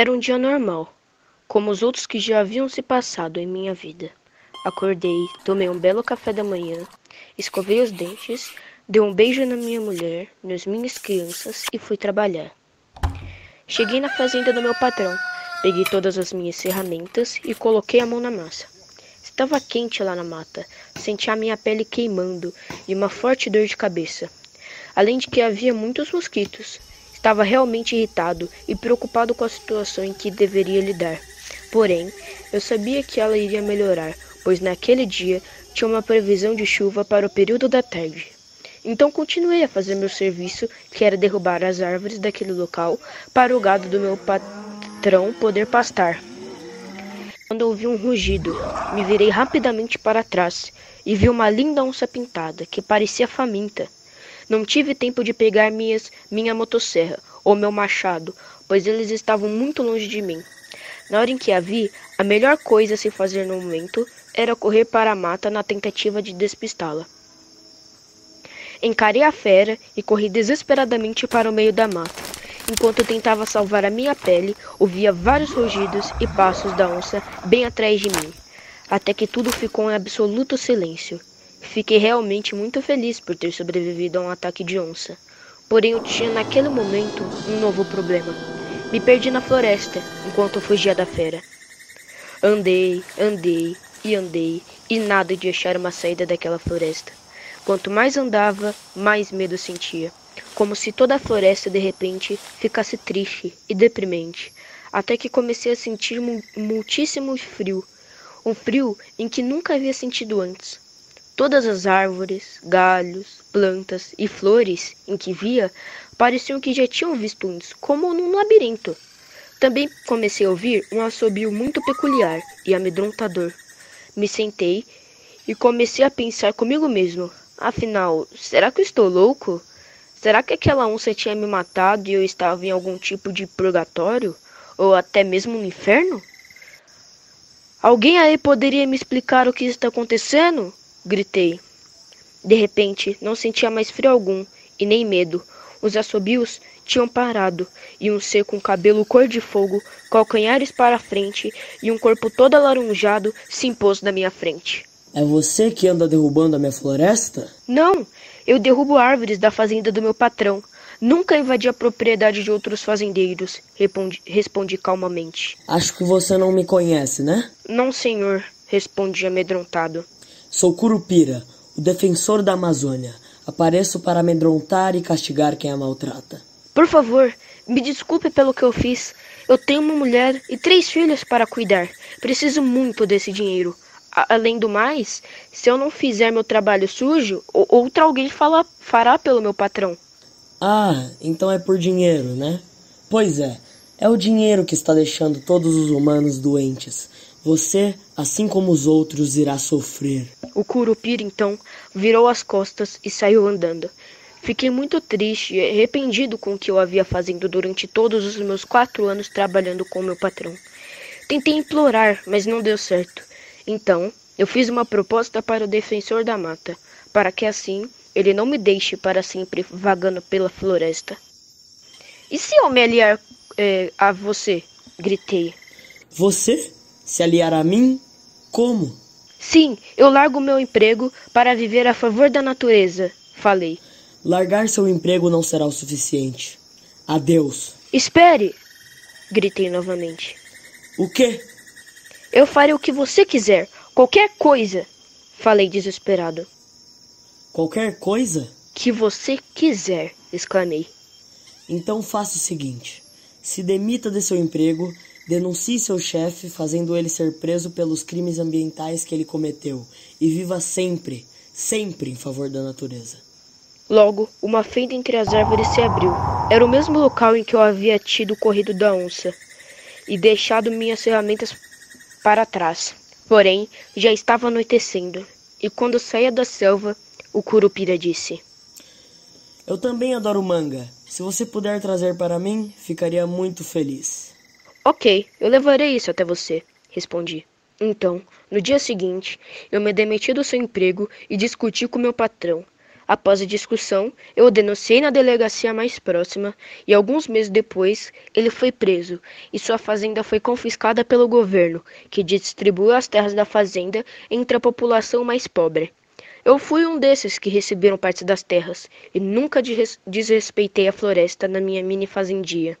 Era um dia normal, como os outros que já haviam se passado em minha vida. Acordei, tomei um belo café da manhã, escovei os dentes, dei um beijo na minha mulher, nas minhas crianças e fui trabalhar. Cheguei na fazenda do meu patrão, peguei todas as minhas ferramentas e coloquei a mão na massa. Estava quente lá na mata, senti a minha pele queimando e uma forte dor de cabeça. Além de que havia muitos mosquitos. Estava realmente irritado e preocupado com a situação em que deveria lidar. Porém, eu sabia que ela iria melhorar, pois naquele dia tinha uma previsão de chuva para o período da tarde. Então continuei a fazer meu serviço, que era derrubar as árvores daquele local para o gado do meu patrão poder pastar. Quando ouvi um rugido, me virei rapidamente para trás e vi uma linda onça pintada que parecia faminta. Não tive tempo de pegar minhas, minha motosserra ou meu machado, pois eles estavam muito longe de mim. Na hora em que a vi, a melhor coisa a se fazer no momento era correr para a mata na tentativa de despistá-la. Encarei a fera e corri desesperadamente para o meio da mata. Enquanto tentava salvar a minha pele, ouvia vários rugidos e passos da onça bem atrás de mim, até que tudo ficou em absoluto silêncio. Fiquei realmente muito feliz por ter sobrevivido a um ataque de onça. Porém, eu tinha naquele momento um novo problema. Me perdi na floresta enquanto fugia da fera. Andei, andei e andei e nada de achar uma saída daquela floresta. Quanto mais andava, mais medo sentia, como se toda a floresta de repente ficasse triste e deprimente, até que comecei a sentir muitíssimo frio, um frio em que nunca havia sentido antes. Todas as árvores, galhos, plantas e flores em que via pareciam que já tinham visto antes, como num labirinto. Também comecei a ouvir um assobio muito peculiar e amedrontador. Me sentei e comecei a pensar comigo mesmo: afinal, será que eu estou louco? Será que aquela onça tinha me matado e eu estava em algum tipo de purgatório? Ou até mesmo no inferno? Alguém aí poderia me explicar o que está acontecendo? Gritei. De repente, não sentia mais frio algum e nem medo. Os assobios tinham parado e um ser com cabelo cor de fogo, calcanhares para frente e um corpo todo alaranjado se impôs na minha frente. É você que anda derrubando a minha floresta? Não, eu derrubo árvores da fazenda do meu patrão. Nunca invadi a propriedade de outros fazendeiros, respondi, respondi calmamente. Acho que você não me conhece, né? Não, senhor, respondi amedrontado. Sou Curupira, o defensor da Amazônia. Apareço para amedrontar e castigar quem a maltrata. Por favor, me desculpe pelo que eu fiz. Eu tenho uma mulher e três filhos para cuidar. Preciso muito desse dinheiro. A além do mais, se eu não fizer meu trabalho sujo, outra alguém fala, fará pelo meu patrão. Ah, então é por dinheiro, né? Pois é, é o dinheiro que está deixando todos os humanos doentes. Você, assim como os outros, irá sofrer. O Curupira então virou as costas e saiu andando. Fiquei muito triste e arrependido com o que eu havia fazendo durante todos os meus quatro anos trabalhando com meu patrão. Tentei implorar, mas não deu certo. Então, eu fiz uma proposta para o defensor da mata, para que assim ele não me deixe para sempre vagando pela floresta. E se eu me aliar é, a você? Gritei. Você? Se aliar a mim? Como? Sim, eu largo meu emprego para viver a favor da natureza, falei. Largar seu emprego não será o suficiente. Adeus. Espere! Gritei novamente. O quê? Eu farei o que você quiser, qualquer coisa, falei desesperado. Qualquer coisa? Que você quiser, exclamei. Então faça o seguinte: se demita de seu emprego Denuncie seu chefe, fazendo ele ser preso pelos crimes ambientais que ele cometeu, e viva sempre, sempre em favor da natureza. Logo, uma fenda entre as árvores se abriu. Era o mesmo local em que eu havia tido corrido da onça e deixado minhas ferramentas para trás. Porém, já estava anoitecendo, e quando saía da selva, o Curupira disse: Eu também adoro manga. Se você puder trazer para mim, ficaria muito feliz. Ok, eu levarei isso até você, respondi. Então, no dia seguinte, eu me demiti do seu emprego e discuti com meu patrão. Após a discussão, eu o denunciei na delegacia mais próxima e alguns meses depois ele foi preso e sua fazenda foi confiscada pelo governo, que distribuiu as terras da fazenda entre a população mais pobre. Eu fui um desses que receberam parte das terras e nunca desrespeitei a floresta na minha mini fazendia.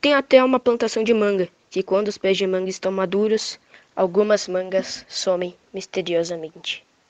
Tem até uma plantação de manga, que quando os pés de manga estão maduros, algumas mangas somem misteriosamente.